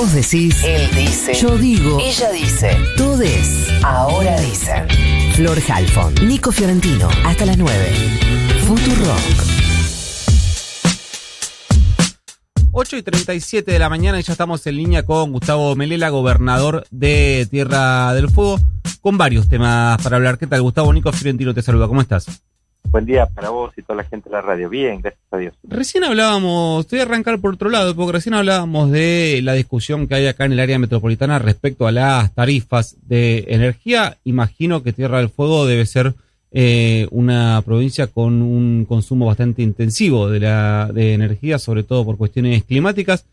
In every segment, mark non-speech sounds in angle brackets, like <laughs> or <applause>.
Vos decís, él dice, yo digo, ella dice, todes, ahora dicen. Flor Halfon, Nico Fiorentino, hasta las 9. Futurock. 8 y 37 de la mañana y ya estamos en línea con Gustavo Melela, gobernador de Tierra del Fuego, con varios temas para hablar. ¿Qué tal, Gustavo? Nico Fiorentino te saluda. ¿Cómo estás? Buen día para vos y toda la gente de la radio. Bien, gracias a Dios. Recién hablábamos, estoy a arrancar por otro lado, porque recién hablábamos de la discusión que hay acá en el área metropolitana respecto a las tarifas de energía. Imagino que Tierra del Fuego debe ser eh, una provincia con un consumo bastante intensivo de, la, de energía, sobre todo por cuestiones climáticas.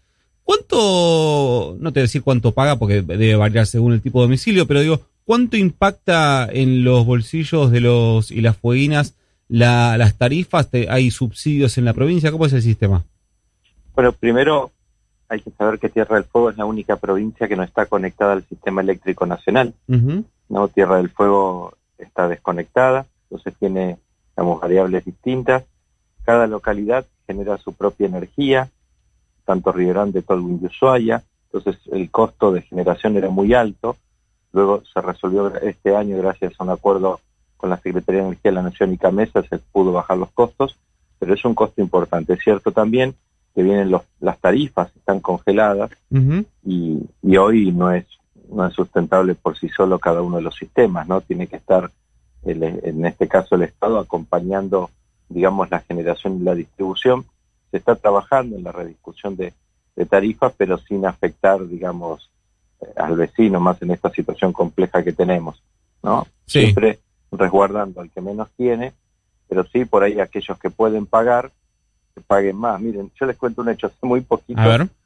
¿Cuánto, no te voy a decir cuánto paga, porque debe variar según el tipo de domicilio, pero digo, ¿cuánto impacta en los bolsillos de los y las fueguinas la, las tarifas? ¿Hay subsidios en la provincia? ¿Cómo es el sistema? Bueno, primero hay que saber que Tierra del Fuego es la única provincia que no está conectada al sistema eléctrico nacional. No, Tierra del Fuego está desconectada, entonces tiene digamos, variables distintas. Cada localidad genera su propia energía, tanto Río Grande, Tolwyn y Ushuaia, entonces el costo de generación era muy alto. Luego se resolvió este año gracias a un acuerdo con la Secretaría de Energía de la Nación y Camesa se pudo bajar los costos, pero es un costo importante. Es cierto también que vienen los, las tarifas, están congeladas y, y, hoy no es, no es sustentable por sí solo cada uno de los sistemas, ¿no? Tiene que estar, el, en este caso, el Estado acompañando, digamos, la generación y la distribución. Se está trabajando en la rediscusión de, de tarifas, pero sin afectar, digamos, eh, al vecino, más en esta situación compleja que tenemos, ¿no? Sí. Siempre resguardando al que menos tiene, pero sí por ahí aquellos que pueden pagar, que paguen más. Miren, yo les cuento un hecho, hace muy poquito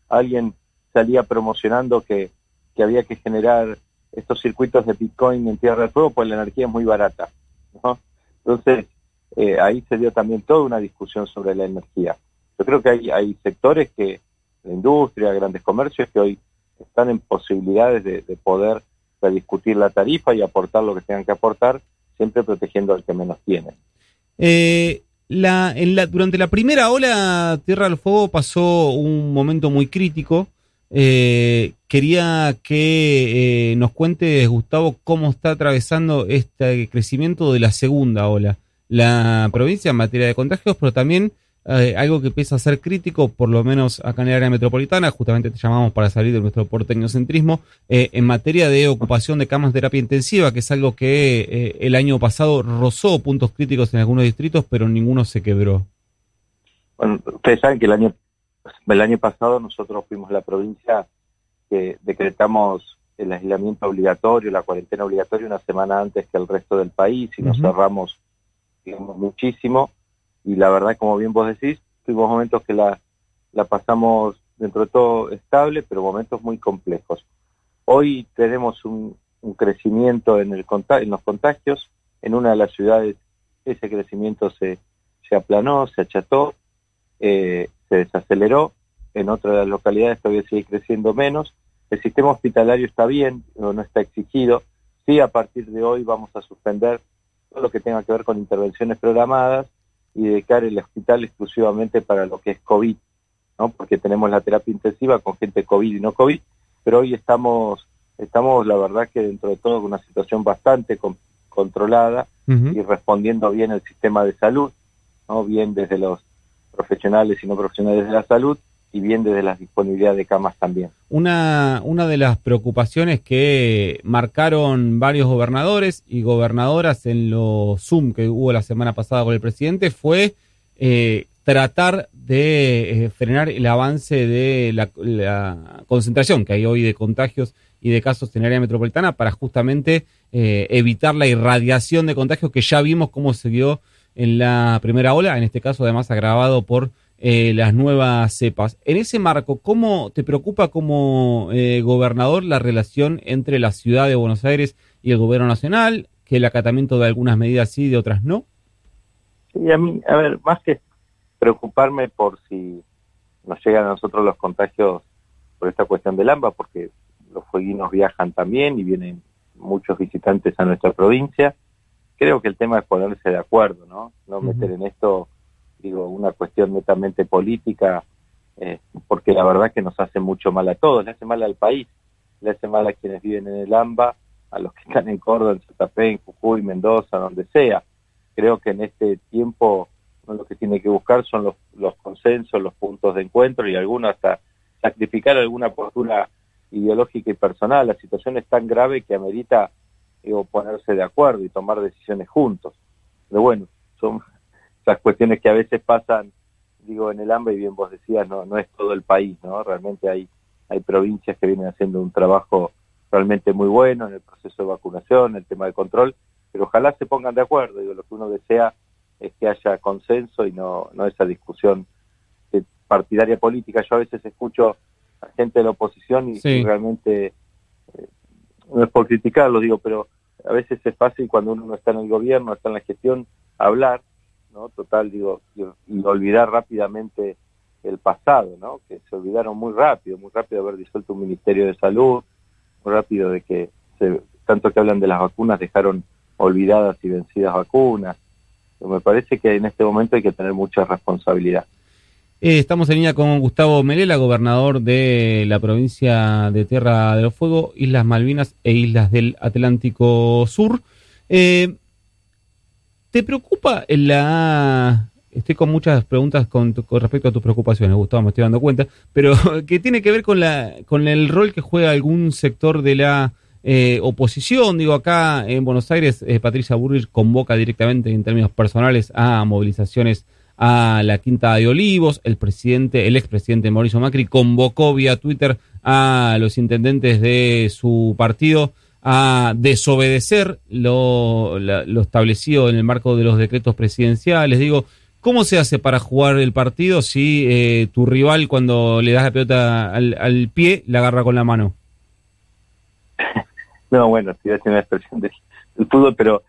alguien salía promocionando que, que había que generar estos circuitos de Bitcoin en Tierra del Fuego, pues la energía es muy barata. ¿no? Entonces, eh, ahí se dio también toda una discusión sobre la energía. Yo creo que hay, hay sectores que, la industria, grandes comercios, que hoy están en posibilidades de, de poder rediscutir la tarifa y aportar lo que tengan que aportar, siempre protegiendo al que menos tiene. Eh, durante la primera ola, Tierra del Fuego pasó un momento muy crítico. Eh, quería que eh, nos cuente, Gustavo, cómo está atravesando este crecimiento de la segunda ola. La provincia en materia de contagios, pero también eh, algo que empieza a ser crítico, por lo menos acá en el área metropolitana, justamente te llamamos para salir de nuestro porteño-centrismo, eh, en materia de ocupación de camas de terapia intensiva, que es algo que eh, el año pasado rozó puntos críticos en algunos distritos, pero ninguno se quebró. Bueno, ustedes saben que el año, el año pasado nosotros fuimos la provincia que decretamos el aislamiento obligatorio, la cuarentena obligatoria una semana antes que el resto del país y nos cerramos, digamos, muchísimo y la verdad, como bien vos decís, tuvimos momentos que la, la pasamos dentro de todo estable, pero momentos muy complejos. Hoy tenemos un, crecimiento en, el, en los contagios. En una de las ciudades ese crecimiento se, se aplanó, se acható, eh, se desaceleró. En otra de las localidades todavía sigue creciendo menos. El sistema hospitalario está bien, no, no está exigido. Sí, a partir de hoy vamos a suspender todo lo que tenga que ver con intervenciones programadas y dedicar el hospital exclusivamente para lo que es COVID, ¿no? Porque tenemos la terapia intensiva con gente COVID y no COVID, pero hoy estamos, estamos la verdad que dentro de todo con una situación bastante controlada y respondiendo bien el sistema de salud, ¿no? Bien desde los profesionales y no profesionales de la salud y bien desde la disponibilidad de camas también. Una, una de las preocupaciones que marcaron varios gobernadores y gobernadoras en los Zoom que hubo la semana pasada con el presidente fue eh, tratar de eh, frenar el avance de la, concentración que hay hoy de contagios y de casos en área metropolitana para justamente eh, evitar la irradiación de contagios que ya vimos cómo se dio en la primera ola, en este caso además agravado por eh, las nuevas cepas. En ese marco, ¿cómo te preocupa como eh, gobernador la relación entre la ciudad de Buenos Aires y el gobierno nacional? Que el acatamiento de algunas medidas sí, de otras no. Sí, a mí, a ver, más que preocuparme por si nos llegan a nosotros los contagios por esta cuestión del AMBA, porque los fueguinos viajan también y vienen muchos visitantes a nuestra provincia. Creo que el tema es ponerse de acuerdo, ¿no? No meter en esto digo, una cuestión netamente política, eh, porque la verdad que nos hace mucho mal a todos, le hace mal al país, le hace mal a quienes viven en el AMBA, a los que están en Córdoba, en Santa Fe, en Jujuy, Mendoza, donde sea. Creo que en este tiempo lo que tiene que buscar son los, los consensos, los puntos de encuentro y algunos hasta sacrificar alguna postura ideológica y personal. La situación es tan grave que amerita ponerse de acuerdo y tomar decisiones juntos. Pero bueno, son esas cuestiones que a veces pasan, digo, en el hambre y bien vos decías, no, no es todo el país, ¿no? Realmente hay, hay provincias que vienen haciendo un trabajo realmente muy bueno en el proceso de vacunación, el tema de control, pero ojalá se pongan de acuerdo, digo, lo que uno desea es que haya consenso y no, no esa discusión partidaria política. Yo a veces escucho a gente de la oposición y, realmente, eh, no es por criticarlo, digo, pero a veces es fácil cuando uno no está en el gobierno, está en la gestión, hablar, ¿no? Total, digo, y, olvidar rápidamente el pasado, ¿no? Que se olvidaron muy rápido, muy rápido de haber disuelto un Ministerio de Salud, muy rápido de que, se, tanto que hablan de las vacunas, dejaron olvidadas y vencidas vacunas. Me parece que en este momento hay que tener mucha responsabilidad. Eh, estamos en línea con Gustavo Melela, gobernador de la provincia de Tierra del Fuego, Islas Malvinas e Islas del Atlántico Sur. Eh, ¿Te preocupa la... Estoy con muchas preguntas con, respecto a tus preocupaciones, Gustavo, me estoy dando cuenta, pero <laughs> que tiene que ver con, la, con el rol que juega algún sector de la eh, oposición. Digo, acá en Buenos Aires, Patricia Burrich convoca directamente en términos personales a movilizaciones a la Quinta de Olivos. El presidente, el expresidente Mauricio Macri convocó vía Twitter a los intendentes de su partido a desobedecer lo, establecido en el marco de los decretos presidenciales. Digo, ¿cómo se hace para jugar el partido si eh, tu rival cuando le das la pelota al, pie la agarra con la mano? <laughs> No, bueno, sí, es una expresión del, fútbol, pero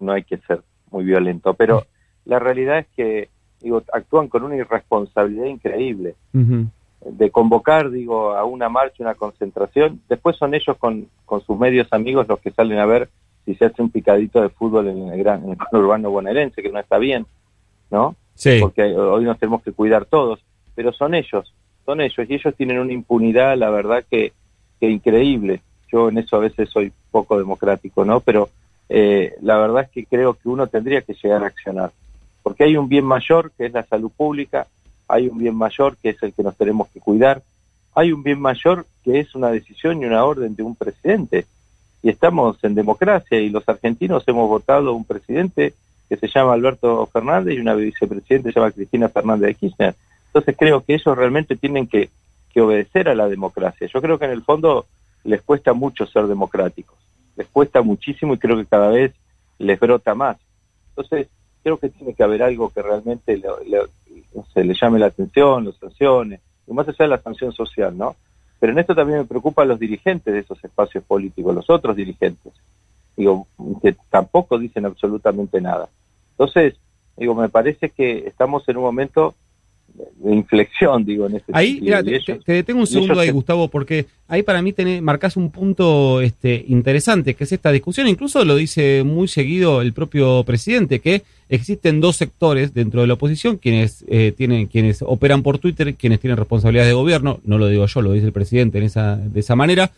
no hay que ser muy violento. Pero la realidad es que digo, actúan con una irresponsabilidad increíble. De convocar, digo, a una marcha, una concentración, después son ellos con, con sus medios amigos los que salen a ver si se hace un picadito de fútbol en el gran, en el <laughs> urbano bonaerense, que no está bien, ¿no? Sí. Porque hoy nos tenemos que cuidar todos, pero son ellos, son ellos, y ellos tienen una impunidad, la verdad, que, que increíble. Yo en eso a veces soy poco democrático, ¿no? Pero eh, la verdad es que creo que uno tendría que llegar a accionar porque hay un bien mayor que es la salud pública, hay un bien mayor que es el que nos tenemos que cuidar, hay un bien mayor que es una decisión y una orden de un presidente. Y estamos en democracia y los argentinos hemos votado un presidente que se llama Alberto Fernández y una vicepresidenta que se llama Cristina Fernández de Kirchner. Entonces creo que ellos realmente tienen que, que obedecer a la democracia. Yo creo que en el fondo les cuesta mucho ser democráticos, les cuesta muchísimo y creo que cada vez les brota más. Entonces, creo que tiene que haber algo que realmente le llame la atención, los sancione, y más allá de la sanción social, ¿no? Pero en esto también me preocupan los dirigentes de esos espacios políticos, los otros dirigentes, digo, que tampoco dicen absolutamente nada. Entonces, digo, me parece que estamos en un momento de inflexión, digo, en ese ahí, te, detengo un segundo ahí, Gustavo, porque ahí para mí tenés, marcas un punto este, interesante, que es esta discusión, incluso lo dice muy seguido el propio presidente, que existen dos sectores dentro de la oposición, quienes eh, tienen, quienes operan por Twitter, quienes tienen responsabilidades de gobierno, no lo digo yo, lo dice el presidente en esa, de esa manera.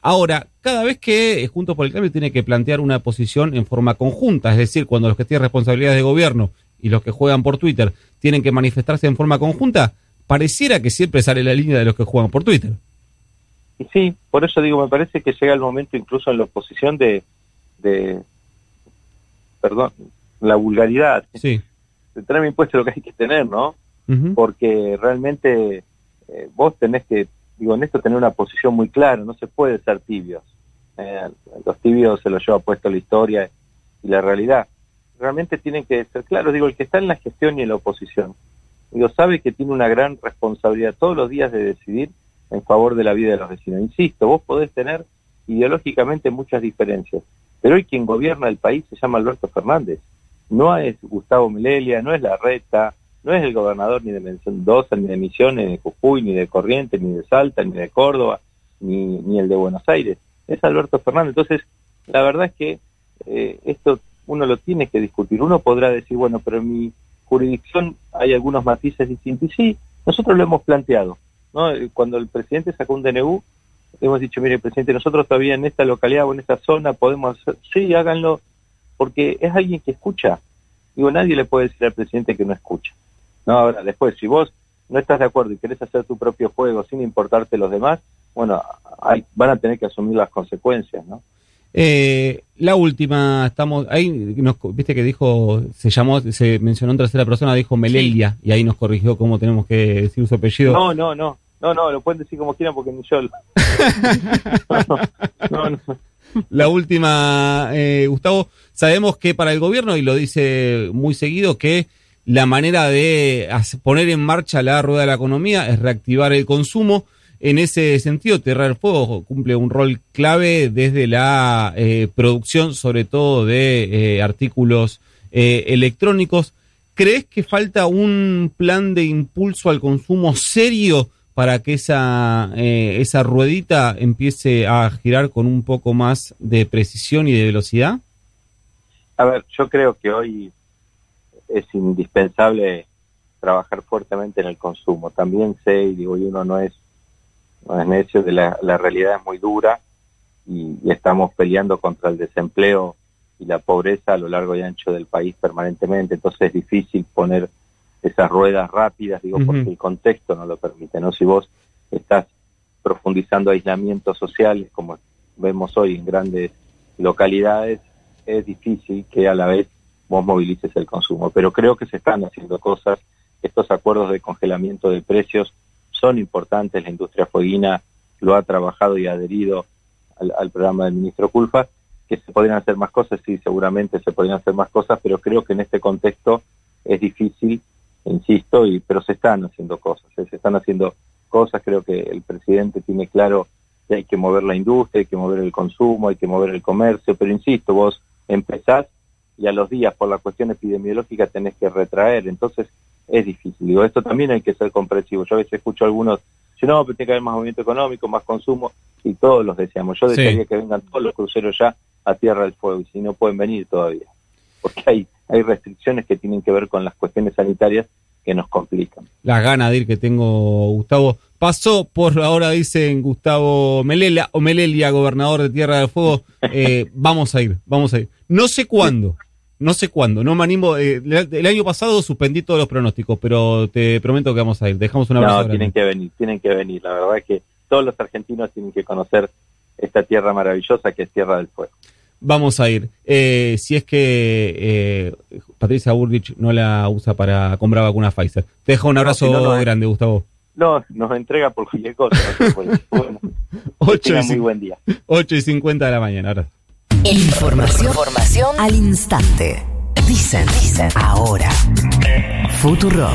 Ahora, cada vez que Juntos por el Cambio tiene que plantear una posición en forma conjunta, es decir, cuando los que tienen responsabilidades de gobierno y los que juegan por Twitter tienen que manifestarse en forma conjunta, pareciera que siempre sale la línea de los que juegan por Twitter. Sí, por eso digo, me parece que llega el momento incluso en la oposición de, de perdón, la vulgaridad. Sí. De tener impuesto lo que hay que tener, ¿no? Porque realmente eh, vos tenés que, digo, en esto tener una posición muy clara, no se puede ser tibios. Eh, los tibios se los lleva puesto la historia y la realidad realmente tienen que ser claros. Digo, el que está en la gestión y en la oposición, digo, sabe que tiene una gran responsabilidad todos los días de decidir en favor de la vida de los vecinos. Insisto, vos podés tener ideológicamente muchas diferencias, pero hoy quien gobierna el país se llama Alberto Fernández. No es Gustavo Milelia, no es la Reta, no es el gobernador ni de Mendoza, ni de Misiones, ni de Jujuy, ni de Corrientes, ni de Salta, ni de Córdoba, ni, ni el de Buenos Aires. Es Alberto Fernández. Entonces, la verdad es que eh, esto uno lo tiene que discutir. Uno podrá decir, bueno, pero en mi jurisdicción hay algunos matices distintos. Y sí, nosotros lo hemos planteado. ¿no? Cuando el presidente sacó un DNU, hemos dicho, mire, presidente, nosotros todavía en esta localidad o en esta zona podemos hacer, sí, háganlo, porque es alguien que escucha. Digo, nadie le puede decir al presidente que no escucha. No, ahora, después, si vos no estás de acuerdo y querés hacer tu propio juego sin importarte los demás, bueno, hay, van a tener que asumir las consecuencias, ¿no? Eh, la última, estamos ahí, nos, viste que dijo, se llamó, se mencionó en tercera persona, dijo Melelia, y ahí nos corrigió cómo tenemos que decir su apellido. No, no, no, no, no, lo pueden decir como quieran porque ni yo. <laughs> no, no, La última, eh, Gustavo, sabemos que para el gobierno, y lo dice muy seguido, que la manera de poner en marcha la rueda de la economía es reactivar el consumo. En ese sentido, Tierra del Fuego cumple un rol clave desde la eh, producción, sobre todo de eh, artículos eh, electrónicos. ¿Crees que falta un plan de impulso al consumo serio para que esa, esa ruedita empiece a girar con un poco más de precisión y de velocidad? A ver, yo creo que hoy es indispensable trabajar fuertemente en el consumo. También sé, y digo, y uno no es no es necio, de la, realidad es muy dura y, estamos peleando contra el desempleo y la pobreza a lo largo y ancho del país permanentemente, entonces es difícil poner esas ruedas rápidas, digo, porque el contexto no lo permite, ¿no? Si vos estás profundizando aislamientos sociales, como vemos hoy en grandes localidades, es difícil que a la vez vos movilices el consumo. Pero creo que se están haciendo cosas, estos acuerdos de congelamiento de precios son importantes, la industria fueguina lo ha trabajado y adherido al, programa del ministro Culfa, que se podrían hacer más cosas, sí, seguramente se podrían hacer más cosas, pero creo que en este contexto es difícil, insisto, y pero se están haciendo cosas, ¿eh? se están haciendo cosas, creo que el presidente tiene claro que hay que mover la industria, hay que mover el consumo, hay que mover el comercio, pero insisto, vos empezás y a los días por la cuestión epidemiológica tenés que retraer, entonces es difícil. Digo, esto también hay que ser comprensivo. Yo a veces escucho a algunos, si no, pero tiene que haber más movimiento económico, más consumo, y todos los deseamos. Yo desearía que vengan todos los cruceros ya a Tierra del Fuego, y si no pueden venir todavía, porque hay, hay restricciones que tienen que ver con las cuestiones sanitarias que nos complican. Las ganas de ir que tengo, Gustavo. Pasó por ahora, dicen Gustavo Melela, o Melelia, gobernador de Tierra del Fuego. Eh, <laughs> vamos a ir, vamos a ir. No sé cuándo no sé cuándo, no me animo. Eh, el año pasado suspendí todos los pronósticos, pero te prometo que vamos a ir. Dejamos una abrazo. No, tienen que venir, tienen que venir. La verdad es que todos los argentinos tienen que conocer esta tierra maravillosa que es Tierra del Fuego. Vamos a ir. Eh, si es que eh, Patricia Burrich no la usa para comprar vacuna Pfizer. Te dejo un abrazo grande, Gustavo. No, nos entrega por cualquier cosa. <laughs> bueno, 8 y muy buen día. 8 y 50 de la mañana. Ahora. Información, Información al instante. Dicen, dicen, ahora. Futuro.